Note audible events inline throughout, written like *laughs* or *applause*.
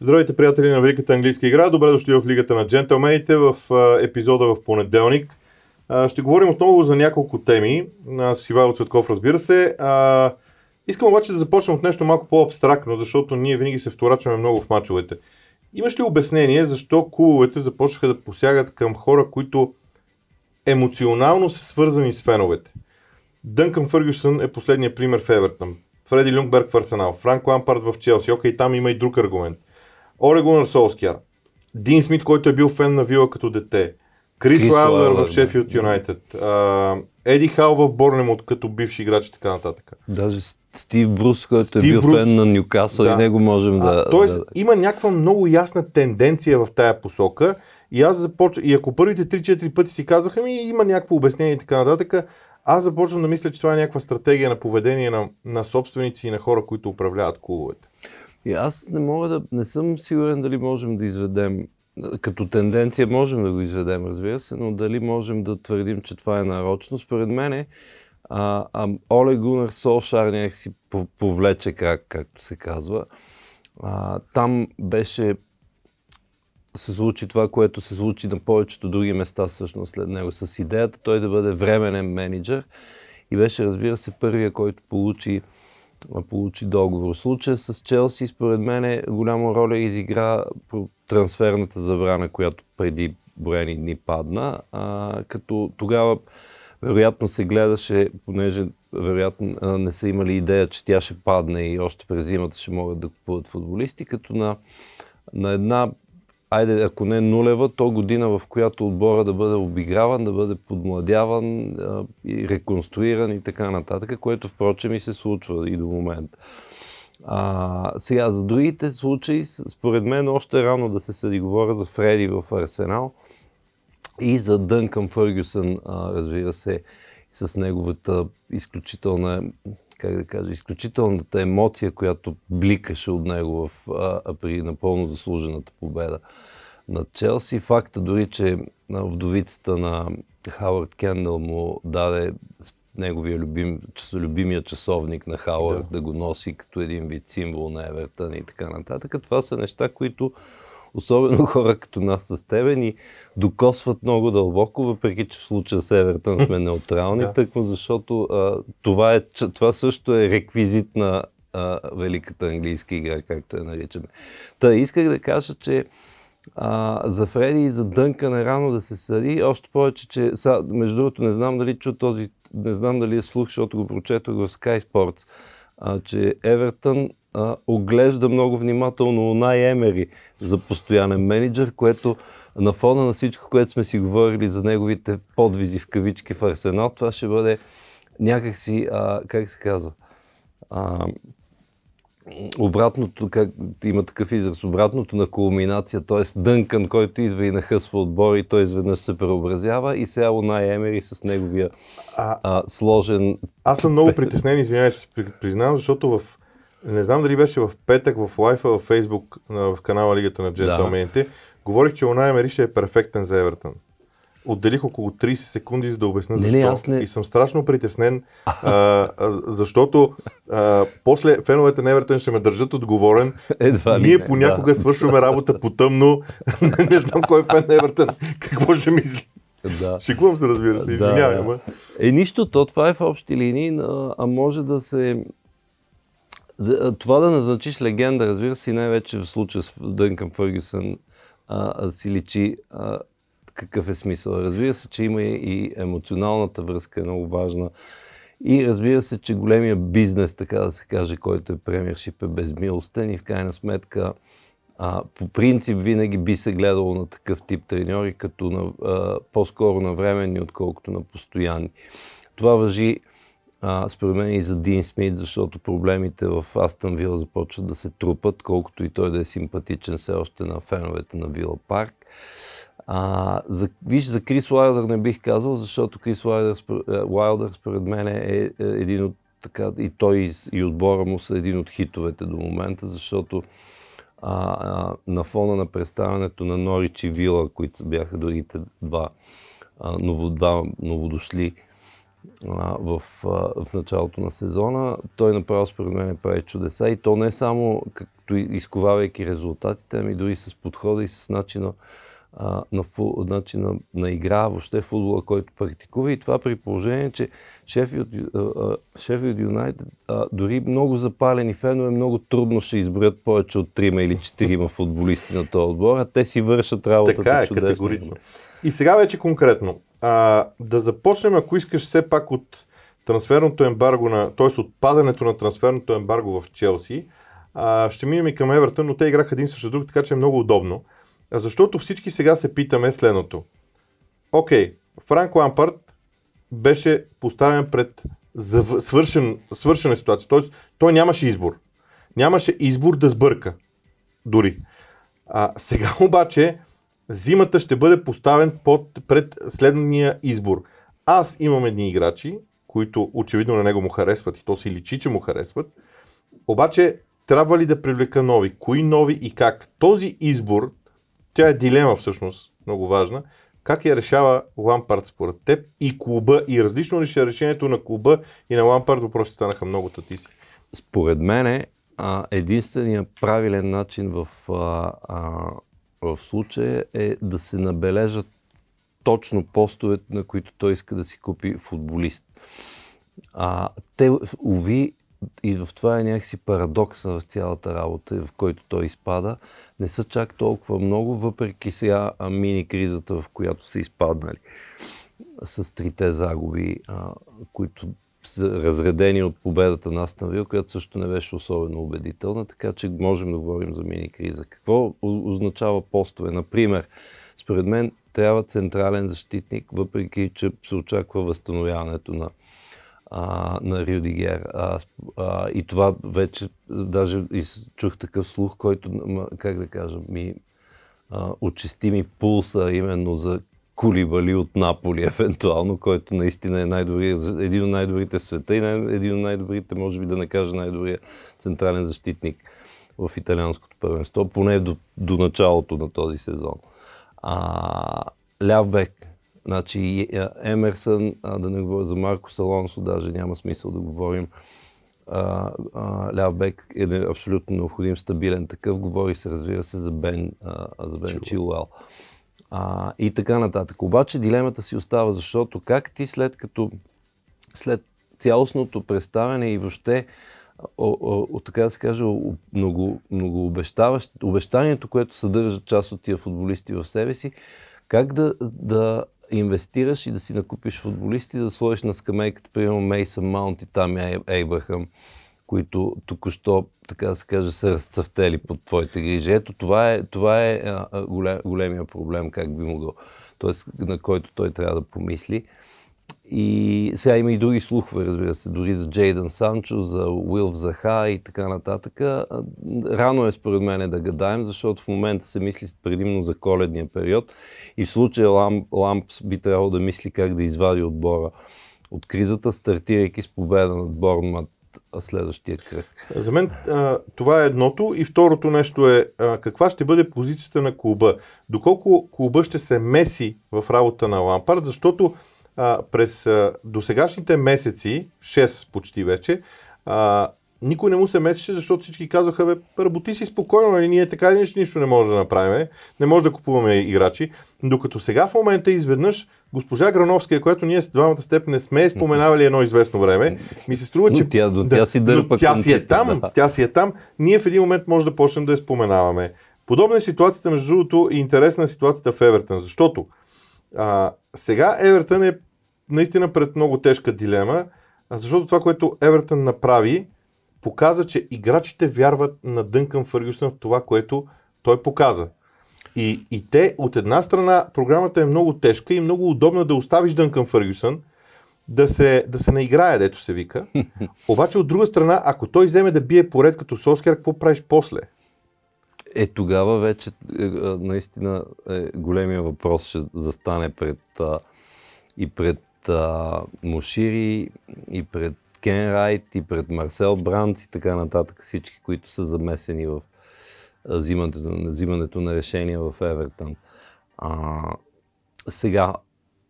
Здравейте, приятели на Великата английска игра. Добре дошли в Лигата на джентълмените в епизода в понеделник. Ще говорим отново за няколко теми. С Ивайло Цветков, разбира се. Искам обаче да започнем от нещо малко по-абстрактно, защото ние винаги се вторачваме много в мачовете. Имаш ли обяснение защо клубовете започнаха да посягат към хора, които емоционално са свързани с феновете? Дънкън Фъргюсън е последният пример в Евертън. Фреди Люнгберг в Арсенал, Франк Лампард в Челси. Окей, там има и друг аргумент. Оле Гунар Солскияр, Дин Смит, който е бил фен на Вила като дете, Крис, Крис Лайлер в Шефилд Юнайтед, Еди Хал в Борнемот като бивши играч и така нататък. Даже Стив Брус, който е Стив е бил Брус, фен на Ньюкасъл да. и него можем да... А, тоест да... има някаква много ясна тенденция в тая посока и аз започвам, и ако първите 3-4 пъти си казаха ми, има някакво обяснение и така нататък, аз започвам да мисля, че това е някаква стратегия на поведение на, на собственици и на хора, които управляват клубовете. И аз не мога да, не съм сигурен дали можем да изведем, като тенденция можем да го изведем, разбира се, но дали можем да твърдим, че това е нарочно. Според мен е, а, а, Оле Гунар Солшар някак си повлече как, както се казва. А, там беше се случи това, което се случи на повечето други места всъщност след него, с идеята той да бъде временен менеджер и беше, разбира се, първия, който получи получи договор. Случая с Челси, според мен, е голяма роля изигра трансферната забрана, която преди броени дни падна, а, като тогава вероятно се гледаше, понеже вероятно не са имали идея, че тя ще падне и още през зимата ще могат да купуват футболисти, като на, на една айде, ако не нулева, то година, в която отбора да бъде обиграван, да бъде подмладяван а, и реконструиран и така нататък, което впрочем и се случва и до момента. А, сега, за другите случаи, според мен още рано да се съди говоря за Фреди в Арсенал и за Дънкън Фъргюсън, разбира се, с неговата изключителна как да кажа, изключителната емоция, която бликаше от него в, а, при напълно заслужената победа на Челси. Факта дори, че вдовицата на Хауърд Кендъл му даде неговия любим, любимия часовник на Хауърд да. да го носи като един вид символ на Евертън и така нататък. Това са неща, които особено *laughs* хора като нас с тебе, ни докосват много дълбоко, въпреки че в случая с Евертън сме *laughs* неутрални, да. тъкмо защото а, това, е, това също е реквизит на а, великата английска игра, както я наричаме. Та исках да кажа, че а, за Фреди и за Дънкан е рано да се съди, още повече, че са, между другото не знам дали чу този, не знам дали е слух, защото го прочетох в Sky Sports, а, че Евертън а, оглежда много внимателно Унай Емери за постоянен менеджер, което на фона на всичко, което сме си говорили за неговите подвизи в кавички в Арсенал, това ще бъде някакси, а, как се казва, а, обратното, как има такъв израз, обратното на кулминация, т.е. Дънкан, който идва и нахъсва отбор и той изведнъж се преобразява и сега Унай Емери с неговия а, а, сложен... Аз съм много притеснен, извинявай, че признавам, защото в не знам дали беше в петък в лайфа във Фейсбук в канала Лигата на джентълмените. Да. Говорих, че Унай Емери ще е перфектен за Евертън отделих около 30 секунди, за да обясня не, защо. Не, аз не... И съм страшно притеснен, а, защото а, после феновете на Евертън ще ме държат отговорен. *laughs* Едва ли Ние не, понякога да. свършваме работа по тъмно. *laughs* не знам кой е фен на Евертън. Какво ще мисли? Да. Шикувам се, разбира се, извинявай. Да, да. Е, нищо, то това е в общи линии, а може да се... Това да назначиш легенда, разбира се, и най-вече в случая с Дънкън Фъргюсън, а, си личи а, какъв е смисъл. Разбира се, че има и емоционалната връзка е много важна. И разбира се, че големия бизнес, така да се каже, който е премиершип е безмилостен и в крайна сметка а, по принцип винаги би се гледало на такъв тип треньори като на, а, по-скоро на временни, отколкото на постоянни. Това въжи а, според мен и за Дин Смит, защото проблемите в Астън Вил започват да се трупат, колкото и той да е симпатичен все още на феновете на Вила Парк. А, за, виж, за Крис Уайлдър не бих казал, защото Крис Уайлдър, Уайлдър според мен е, е един от така, и той и, отбора му са един от хитовете до момента, защото а, а, на фона на представянето на Норич и Вила, които бяха другите два, а, ново, два новодошли в, в началото на сезона. Той направо според мен прави чудеса и то не само както изковавайки резултатите, ами дори с подхода и с начина а, на, фу, начина на игра, въобще футбола, който практикува и това при положение, че Шефилд Юнайтед дори много запалени фенове много трудно ще изброят повече от 3 или 4 футболисти на този отбор, а те си вършат работата така е, чудесно. Категорично. И сега вече конкретно. А, да започнем, ако искаш все пак от трансферното ембарго, на, т.е. от падането на трансферното ембарго в Челси. А, ще минем и към Евертън, но те играха един срещу друг, така че е много удобно. А защото всички сега се питаме следното. Окей, Франк Лампард беше поставен пред свършен, свършена ситуация. Тоест, той нямаше избор. Нямаше избор да сбърка. Дори. А, сега *laughs* обаче зимата ще бъде поставен под, пред следния избор. Аз имам едни играчи, които очевидно на него му харесват и то си личи, че му харесват. Обаче трябва ли да привлека нови? Кои нови и как? Този избор, тя е дилема всъщност, много важна. Как я решава Лампард според теб и клуба и различно ли ще е решението на клуба и на Лампард въпроси станаха много татиси? Според мен единственият правилен начин в, в случая е да се набележат точно постовете, на които той иска да си купи футболист. А, те, уви, и в това е някакси парадокса в цялата работа, в който той изпада, не са чак толкова много, въпреки сега мини кризата, в която са изпаднали с трите загуби, а, които разредени от победата на Астанвил, която също не беше особено убедителна, така че можем да говорим за мини криза. Какво означава постове? Например, според мен трябва централен защитник, въпреки че се очаква възстановяването на а, на Рюдигер. А, а, и това вече, даже чух такъв слух, който, как да кажа, ми а, очисти ми пулса именно за Кулибали от Наполи, *laughs* евентуално, който наистина е един от най-добрите в света и най- един от най-добрите, може би да не кажа най-добрият централен защитник в италианското първенство, поне до, до началото на този сезон. А, ляв бек, Значи Емерсън, да не говоря за Марко Салонсо, даже няма смисъл да говорим. Ляв бек е абсолютно необходим стабилен такъв. Говори се, разбира се, за Бен, а, за Бен Чилуел. А, и така нататък. Обаче дилемата си остава, защото как ти след като след цялостното представяне и въобще о, о, о, така да се каже, много, много обещанието, което съдържа част от тия футболисти в себе си, как да, да инвестираш и да си накупиш футболисти, да сложиш на скамейката, примерно Мейсън Маунт и Тами Ейбрахам, които току-що, така да се каже, са разцъфтели под твоите грижи. Ето това е, това е голем, големия проблем, как би могъл, т.е. на който той трябва да помисли. И сега има и други слухове, разбира се, дори за Джейдън Санчо, за Уилф Заха и така нататък. Рано е според мен да гадаем, защото в момента се мисли предимно за коледния период и в случая Ламп, Ламп би трябвало да мисли как да извади отбора от кризата, стартирайки с победа над Борнмат следващия кръг. За мен а, това е едното и второто нещо е а, каква ще бъде позицията на клуба. Доколко клуба ще се меси в работа на Лампард, защото а, през а, досегашните месеци, 6 почти вече, а, никой не му се месеше, защото всички казваха, бе, работи си спокойно, нали, ние така ли нищо, не може да направим, не може да купуваме играчи. Докато сега в момента изведнъж госпожа Грановска, която ние с двамата степ не сме споменавали едно известно време, ми се струва, че... Но тя, но тя си дърпа тя си е там, да. тя си е там, ние в един момент може да почнем да я споменаваме. Подобна е ситуацията, между другото, и интересна е ситуацията в Евертън, защото а, сега Евертън е наистина пред много тежка дилема, защото това, което Евертън направи, показа, че играчите вярват на Дънкън Фъргюсън в това, което той показа. И, и те, от една страна, програмата е много тежка и много удобна да оставиш Дънкън Фъргюсън да се, да се наиграе, дето се вика. *laughs* Обаче, от друга страна, ако той вземе да бие поред като Соскер, какво правиш после? Е, тогава вече е, е, наистина е, големия въпрос ще застане пред, а, и пред а, Мушири и пред Кен Райт и пред Марсел Брандс и така нататък, всички, които са замесени в взимането, взимането на решения в Евертън. А, сега,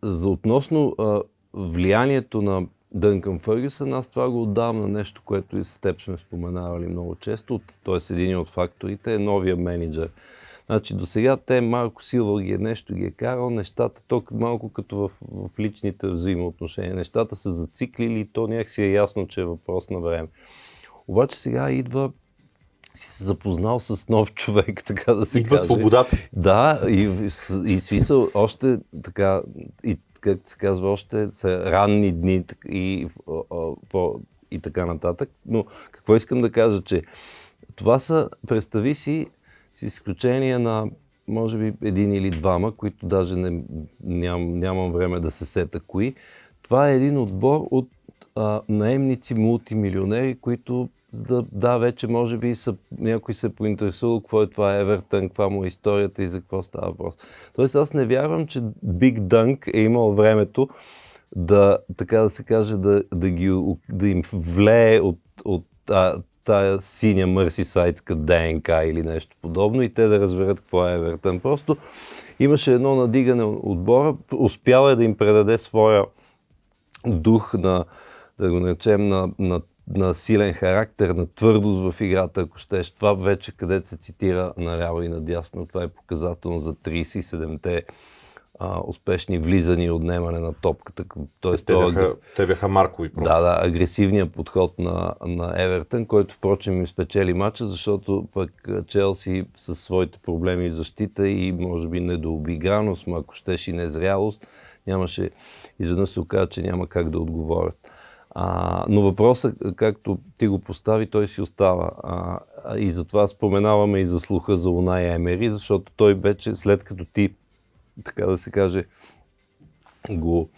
за относно а, влиянието на Дънкън Фъргюсън, аз това го отдавам на нещо, което и с теб сме споменавали много често, т.е. един от факторите е новия менеджер. Значи до сега те малко Силва ги е нещо ги е карал, нещата, то малко като в, в личните взаимоотношения. Нещата са зациклили и то някакси е ясно, че е въпрос на време. Обаче сега идва си се запознал с нов човек, *laughs* така да се Идва каже. свободата. Да, и, и смисъл, още така, и както се казва, още са ранни дни и, по, и така нататък. Но какво искам да кажа, че това са, представи си, с изключение на може би един или двама, които даже не, ням, нямам време да се сета кои. Това е един отбор от а, наемници мултимилионери, които да, да, вече може би са, някой се поинтересува какво е това Евертън, каква му е историята и за какво става въпрос. Тоест аз не вярвам, че Биг Дънк е имал времето да, така да се каже, да, да, ги, да им влее от, от а, тая синя мърсисайдска ДНК или нещо подобно и те да разберат какво е Евертън. Просто имаше едно надигане отбора, успял е да им предаде своя дух на, да го наречем, на, на на силен характер, на твърдост в играта, ако щеш. Това вече където се цитира наляво и надясно, това е показателно за 37-те а, успешни влизани и отнемане на топката. Тоест, те, бяха, те бяха маркови. Просто. Да, да, агресивният подход на, на Евертън, който впрочем им спечели матча, защото пък Челси със своите проблеми в защита и може би недообиграност, ако щеш и незрялост, нямаше, изведнъж се оказа, че няма как да отговорят. А, но въпросът, както ти го постави, той си остава. А, и затова споменаваме и за слуха за Унай Емери, защото той вече, след като ти, така да се каже, го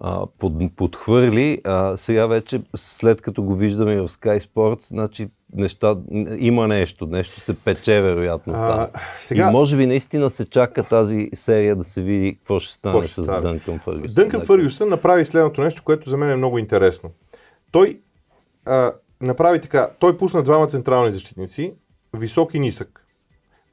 а, под, подхвърли, а, сега вече, след като го виждаме в Sky Sports, значи неща, има нещо, нещо се пече вероятно там. сега... И може би наистина се чака тази серия да се види какво ще стане какво ще с Дънкън Фъргюсън. Дънкън Фъргюсън направи следното нещо, което за мен е много интересно. Той а, направи така, той пусна двама централни защитници, висок и нисък.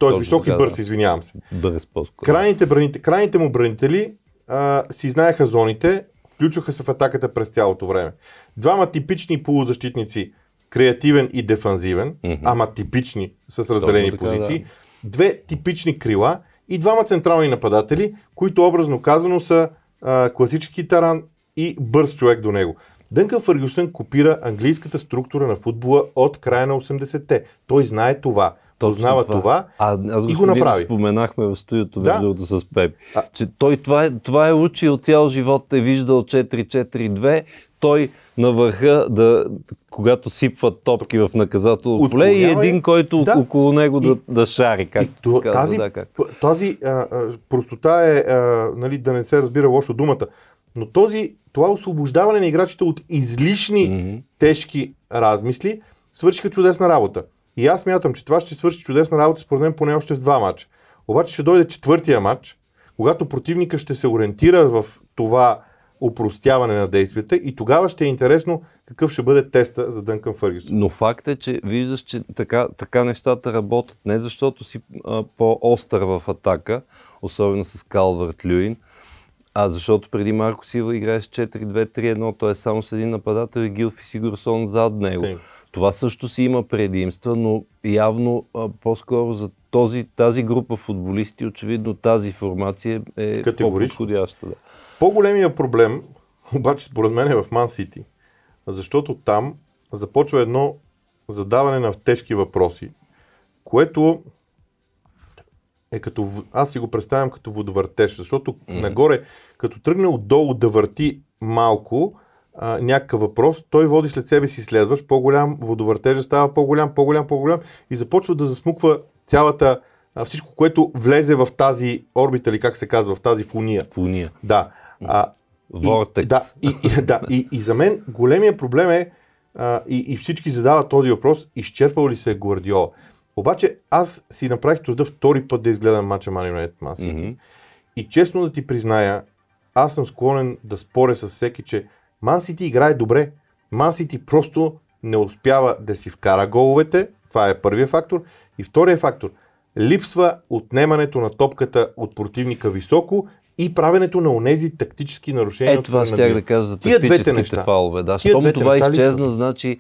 Тоест висок и бърз, да. извинявам се. Бърз по-скоро. Крайните, браните, крайните му бранители а, си знаеха зоните, включваха се в атаката през цялото време. Двама типични полузащитници креативен и дефанзивен, mm-hmm. ама типични с разделени така, позиции, да. две типични крила и двама централни нападатели, които образно казано са а, класически таран и бърз човек до него. Дънкън Фъргюсън копира английската структура на футбола от края на 80-те. Той знае това. Точно познава това, това а, аз и го направи. споменахме в студиото да? между с Пепи, а... че той това това е учил цял живот, е виждал 4-4-2, той на върха, да, когато сипват топки в наказателно поле и един, който да. около него да, и, да шари. Как и казва, тази, да, как. тази а, а, простота е, а, нали, да не се разбира лошо думата, но този, това освобождаване на играчите от излишни mm-hmm. тежки размисли свършиха чудесна работа. И аз мятам, че това ще свърши чудесна работа според мен поне още в два матча. Обаче ще дойде четвъртия матч, когато противника ще се ориентира в това упростяване на действията и тогава ще е интересно какъв ще бъде теста за Дънкън Фъргюсън. Но факт е, че виждаш, че така, така нещата работят. Не защото си а, по-остър в атака, особено с Калвард Люин, а защото преди Марко Сива играеш 4-2-3-1, т.е. само с един нападател и Гилфи Сигурсон зад него. Тим. Това също си има предимства, но явно а, по-скоро за този, тази група футболисти, очевидно тази формация е по-подходяща. Да. По-големия проблем, *laughs* обаче според мен е в Ман Сити, защото там започва едно задаване на тежки въпроси, което е като, аз си го представям като водовъртеж, защото mm-hmm. нагоре, като тръгне отдолу да върти малко, а, някакъв въпрос, той води след себе си следващ, по-голям, водовъртежа става по-голям, по-голям, по-голям и започва да засмуква цялата, а, всичко, което влезе в тази орбита, или как се казва, в тази фуния. Фуния. Да. А, Вортекс. И, да, и, и, да и, и за мен големия проблем е, а, и, и всички задават този въпрос, изчерпал ли се Гвардиола. Обаче аз си направих труда втори път да изгледам Man United Man Mm-hmm. И честно да ти призная, аз съм склонен да споря с всеки, че Ман Сити играе добре. Ман Сити просто не успява да си вкара головете. Това е първият фактор. И втория фактор. Липсва отнемането на топката от противника високо и правенето на онези тактически нарушения. Е, това ще да кажа за тактическите фалове. Да, щом това изчезна, значи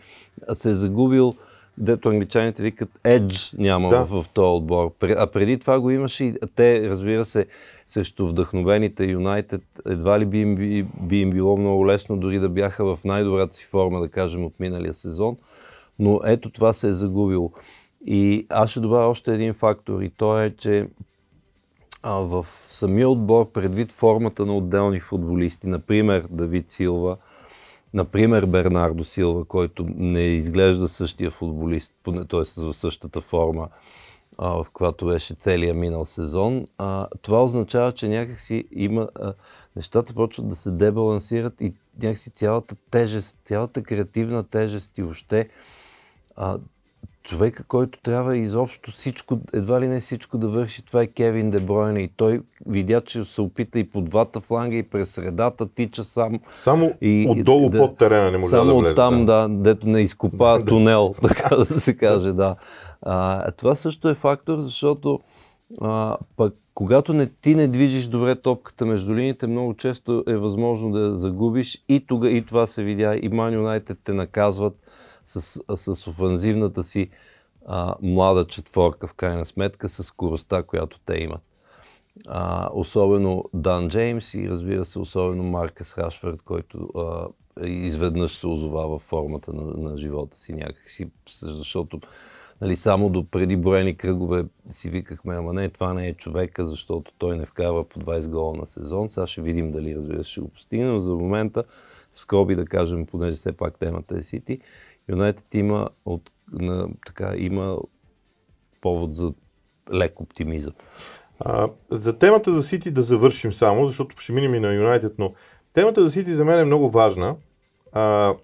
се е загубил дето англичаните викат edge няма да. в, в този отбор. А преди това го имаше и те, разбира се, срещу вдъхновените Юнайтед, едва ли би им, би, би им било много лесно, дори да бяха в най-добрата си форма, да кажем, от миналия сезон. Но ето това се е загубило. И аз ще добавя още един фактор и то е, че а, в самия отбор, предвид формата на отделни футболисти, например Давид Силва, Например, Бернардо Силва, който не изглежда същия футболист, т.е. в същата форма, в която беше целият минал сезон, това означава, че някакси има, нещата почват да се дебалансират и някакси цялата тежест, цялата креативна тежест и а, човека, който трябва изобщо всичко, едва ли не всичко да върши, това е Кевин Дебройне и той видя, че се опита и по двата фланга и през средата тича сам. Само и, отдолу да, под терена не може да влезе. Само да. да, дето не изкопа *laughs* тунел, *laughs* така да се каже, да. А, това също е фактор, защото а, пък когато не, ти не движиш добре топката между линиите, много често е възможно да я загубиш и, тога, и това се видя. И Ман Юнайтед те наказват с, с офанзивната си а, млада четворка, в крайна сметка, с скоростта, която те имат. А, особено Дан Джеймс и разбира се, особено Маркъс Рашфорд, който а, изведнъж се озова в формата на, на живота си някакси, защото нали, само до преди броени кръгове си викахме, ама не, това не е човека, защото той не вкарва по 20 гола на сезон. Сега ще видим дали, разбира се, ще го постигне, но за момента, скоби да кажем, понеже все пак темата е Сити, Юнайтед има, от, на, така, има повод за лек оптимизъм. А, за темата за Сити да завършим само, защото ще минем и на Юнайтед, но темата за Сити за мен е много важна. А,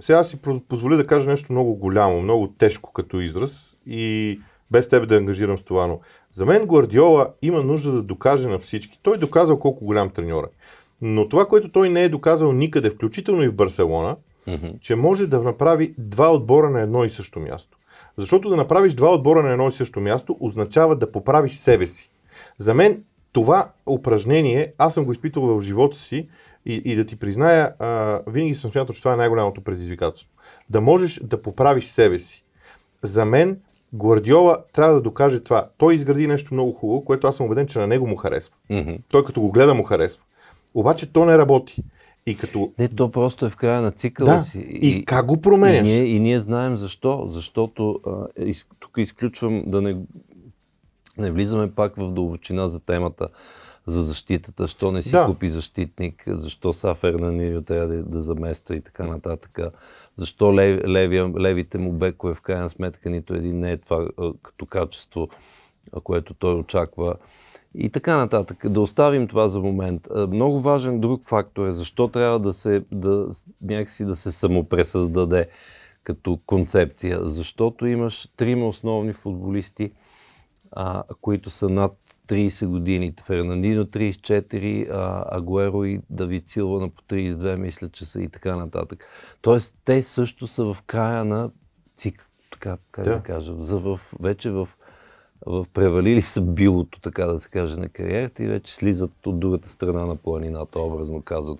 сега си позволя да кажа нещо много голямо, много тежко като израз и без тебе да ангажирам с това, но за мен Гвардиола има нужда да докаже на всички. Той доказал колко голям треньор е. Но това, което той не е доказал никъде, включително и в Барселона, mm-hmm. че може да направи два отбора на едно и също място. Защото да направиш два отбора на едно и също място означава да поправиш себе си. За мен това упражнение, аз съм го изпитал в живота си и, и да ти призная, а, винаги съм смятал, че това е най-голямото предизвикателство. Да можеш да поправиш себе си. За мен Гвардиола трябва да докаже това. Той изгради нещо много хубаво, което аз съм убеден, че на него му харесва. Mm-hmm. Той като го гледа му харесва. Обаче то не работи. И като... Не, то просто е в края на цикъла да, си. И, и как го променяш? И ние, и ние знаем защо. Защото а, из, тук изключвам да не, не влизаме пак в дълбочина за темата за защитата, що не си да. купи защитник, защо Са Фернанио трябва да, да замества и така нататък. Защо лев, левия, левите му бекове в крайна сметка нито един не е това като качество, което той очаква и така нататък. Да оставим това за момент. Много важен друг фактор е защо трябва да се, да, някакси да се самопресъздаде като концепция. Защото имаш трима основни футболисти, а, които са над 30 години. Фернандино 34, а, Агуеро и Давид Силва на по 32, мисля, че са и така нататък. Тоест, те също са в края на цик, така, как да, да кажа, за в, вече в в превалили са билото, така да се каже, на кариерата и вече слизат от другата страна на планината, образно казано.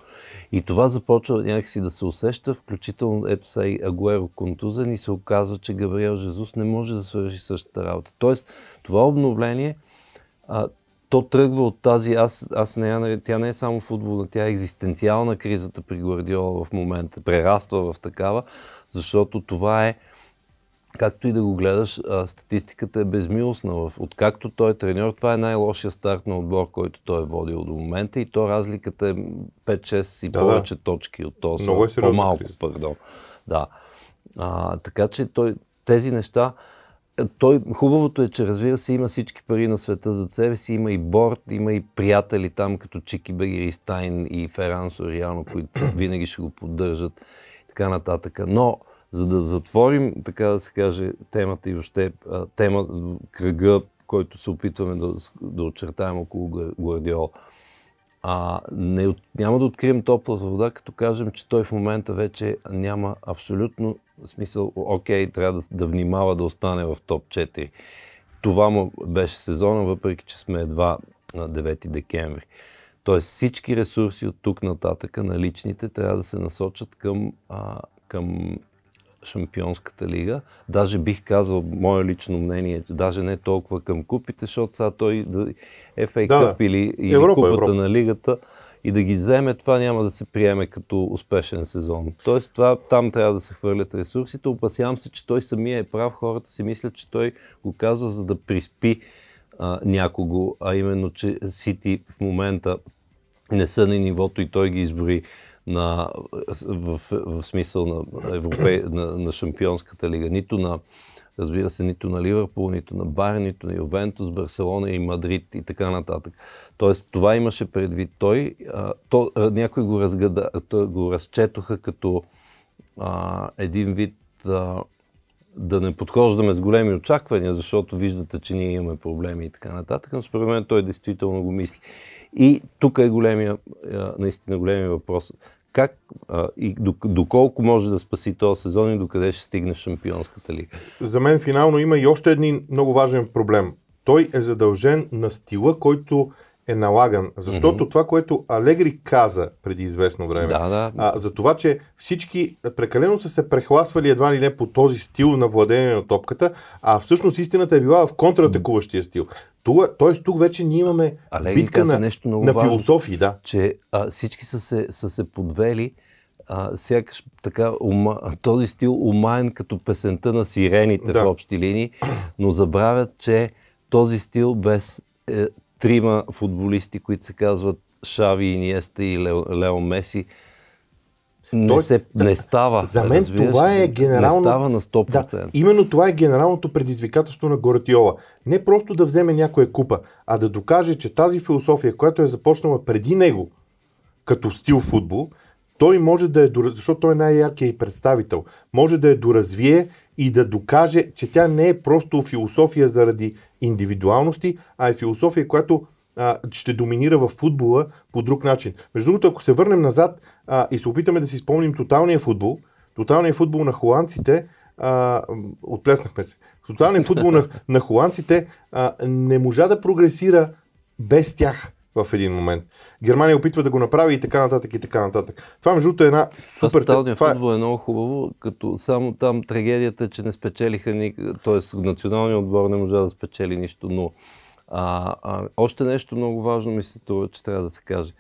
И това започва някакси да се усеща, включително ето сега и Агуеро контузен и се оказва, че Габриел Жезус не може да свърши същата работа. Тоест, това обновление, а, то тръгва от тази, аз, аз не, тя не е само футболна, тя е екзистенциална кризата при Гвардиола в момента, прераства в такава, защото това е както и да го гледаш, статистиката е безмилостна. Откакто той е треньор, това е най-лошия старт на отбор, който той е водил до момента и то разликата е 5-6 и да, повече да. точки от този. Много е По-малко, пардон. Да. А, така че той, тези неща, е, той, хубавото е, че разбира се има всички пари на света за себе си, има и борт, има и приятели там, като Чики Бегеристайн и Феран Сориано, които винаги ще го поддържат и така нататък. Но за да затворим, така да се каже, темата и въобще тема, кръга, който се опитваме да, да очертаем около Гвардиол. А, не, няма да открием топлата вода, като кажем, че той в момента вече няма абсолютно смисъл, окей, трябва да, да внимава да остане в топ 4. Това му беше сезона, въпреки че сме едва на 9 декември. Тоест всички ресурси от тук нататък, наличните, трябва да се насочат към, а, към Шампионската лига. Даже бих казал, мое лично мнение, даже не толкова към купите, защото сега той да, FA да, Cup или, или Европа, купата Европа. на лигата и да ги вземе, това няма да се приеме като успешен сезон. Тоест, това, там трябва да се хвърлят ресурсите. Опасявам се, че той самия е прав. Хората си мислят, че той го казва, за да приспи а, някого, а именно, че Сити в момента не са на нивото и той ги избори на, в, в, смисъл на, Европе, на, на Шампионската лига, нито на, разбира се, нито на Ливърпул, нито на Бар, нито на Ювентус, Барселона и Мадрид и така нататък. Тоест, това имаше предвид той. А, то, а, някой го, разгада, го разчетоха като а, един вид а, да не подхождаме с големи очаквания, защото виждате, че ние имаме проблеми и така нататък, но според мен той действително го мисли. И тук е големия, наистина големия въпрос как а, и доколко може да спаси този сезон и докъде ще стигне Шампионската лига? За мен финално има и още един много важен проблем. Той е задължен на стила, който е налаган. Защото mm-hmm. това, което Алегри каза преди известно време, да, да. А, за това, че всички прекалено са се прехласвали едва ли не по този стил на владение на топката, а всъщност истината е била в контратакуващия стил. Тоест тук вече ние имаме Алегри битка на, нещо много на философии. Да. Че а, всички са се, са се подвели а, сякаш така, ума, този стил умаен като песента на сирените да. в общи линии, но забравят, че този стил без е, трима футболисти, които се казват Шави, Иниеста и Лео, Лео Меси, не, Той, се, не става. За мен разбираш, това е генерално... Не става на 100%. Да, именно това е генералното предизвикателство на Горатиола. Не просто да вземе някоя купа, а да докаже, че тази философия, която е започнала преди него, като стил футбол, той може да е, защото той е най-яркият и представител, може да я доразвие и да докаже, че тя не е просто философия заради индивидуалности, а е философия, която а, ще доминира в футбола по друг начин. Между другото, ако се върнем назад а, и се опитаме да си спомним тоталния футбол, тоталният футбол на холандците, а, отплеснахме се, тоталният футбол на, на холандците а, не можа да прогресира без тях в един момент. Германия опитва да го направи и така нататък и така нататък. Това между другото е една супер... Тоталният това... футбол е много хубаво, като само там трагедията е, че не спечелиха, ни... т.е. националният отбор не можа да спечели нищо, но а, а, още нещо много важно ми се струва, че трябва да се каже.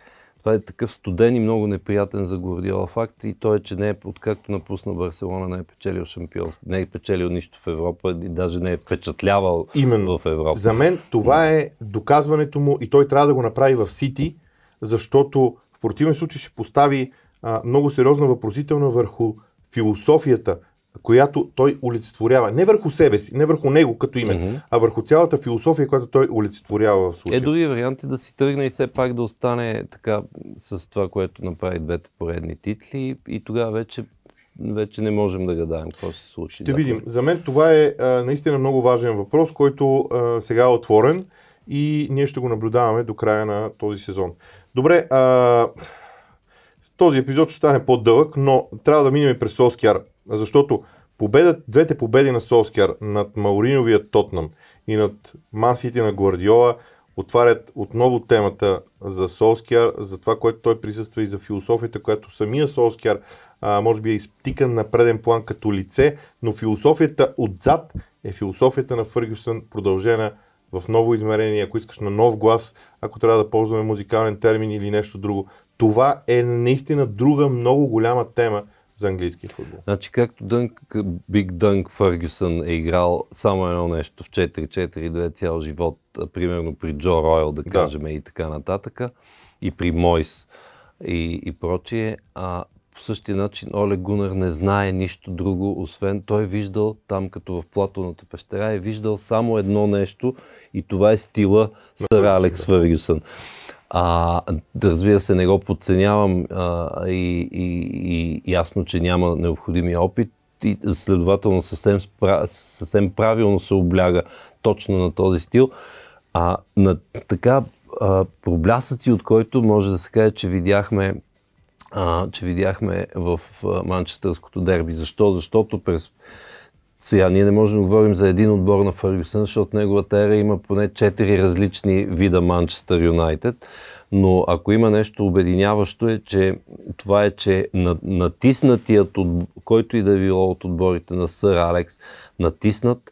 Това е такъв студен и много неприятен за Гордиола факт и той е, че не е, откакто напусна Барселона, не е печелил шампионство, не е печелил нищо в Европа и даже не е впечатлявал Именно. в Европа. За мен това е доказването му и той трябва да го направи в Сити, защото в противен случай ще постави а, много сериозна въпросителна върху философията, която той олицетворява. Не върху себе си, не върху него като име, mm-hmm. а върху цялата философия, която той олицетворява в случая. Е, други варианти да си тръгне и все пак да остане така с това, което направи двете поредни титли и тогава вече вече не можем да гадаем какво се случи. Ще да. видим. За мен това е а, наистина много важен въпрос, който а, сега е отворен и ние ще го наблюдаваме до края на този сезон. Добре, а, този епизод ще стане по-дълъг, но трябва да минем през Солскияр. Защото победът, двете победи на Солскияр над Мауриновия Тотнам и над Мансите на Гвардиола отварят отново темата за Солскияр, за това, което той присъства и за философията, която самия Солскияр а, може би е изтикан на преден план като лице, но философията отзад е философията на Фъргюсън, продължена в ново измерение, ако искаш на нов глас, ако трябва да ползваме музикален термин или нещо друго. Това е наистина друга много голяма тема, за английски футбол. Значи както Дънк, Биг Дънк Фъргюсън е играл само едно нещо в 4-4-2 цял живот, примерно при Джо Ройл, да кажем, да. и така нататък, и при Мойс и, и прочие, а по същия начин Олег Гунър не знае нищо друго, освен той е виждал там като в Платоната пещера, е виждал само едно нещо и това е стила Сър Алекс Фъргюсън. А, да разбира се, не го подценявам а, и, и, и ясно, че няма необходимия опит и следователно съвсем, съвсем правилно се обляга точно на този стил. А на така а, проблясъци, от който може да се каже, че видяхме а, че видяхме в Манчестърското дерби. Защо? Защото през сега ние не можем да говорим за един отбор на Фъргюсън, защото неговата ера има поне четири различни вида Манчестър Юнайтед. Но ако има нещо обединяващо е, че това е, че натиснатият, от, който и да е било от отборите на Сър Алекс, натиснат,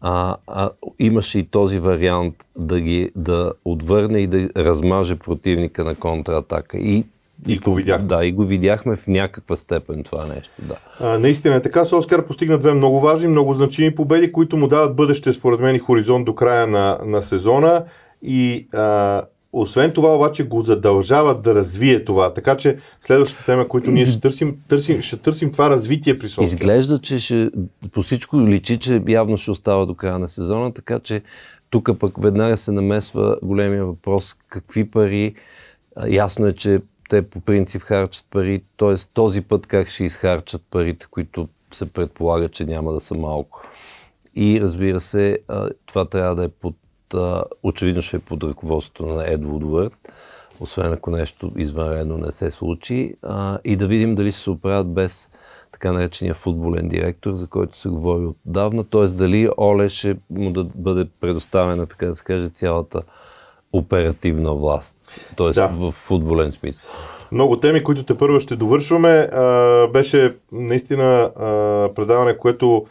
а, а, имаше и този вариант да ги да отвърне и да размаже противника на контратака. И и го видяхме. Да, и го видяхме в някаква степен това нещо. Да. А, наистина е така. Соскар постигна две много важни, много значими победи, които му дават бъдеще, според мен, и хоризонт до края на, на сезона. И а, освен това, обаче, го задължават да развие това. Така че следващата тема, която ние ще търсим, търсим ще търсим това развитие при Соскар. Изглежда, че ще, по всичко личи, че явно ще остава до края на сезона, така че тук пък веднага се намесва големия въпрос какви пари. Ясно е, че те по принцип харчат пари, т.е. този път как ще изхарчат парите, които се предполага, че няма да са малко. И разбира се, това трябва да е под, очевидно ще е под ръководството на Ед Вудвард, освен ако нещо извънредно не се случи, и да видим дали се оправят без така наречения футболен директор, за който се говори отдавна, т.е. дали Оле ще му да бъде предоставена, така да се каже, цялата оперативна власт, т.е. Да. в футболен смисъл. Много теми, които те първо ще довършваме. Беше наистина предаване, което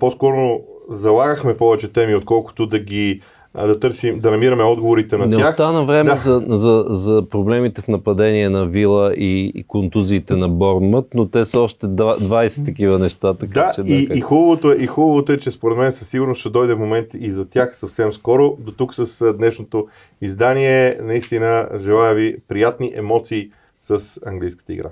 по-скоро залагахме повече теми, отколкото да ги да търсим, да намираме отговорите на не тях. Не остана време да. за, за, за проблемите в нападение на Вила и, и контузиите на Бормът, но те са още 20 такива неща. Така, да, че, да, и, как... и, хубавото е, и хубавото е, че според мен със сигурност ще дойде момент и за тях съвсем скоро. До тук с днешното издание. Наистина желая ви приятни емоции с английската игра.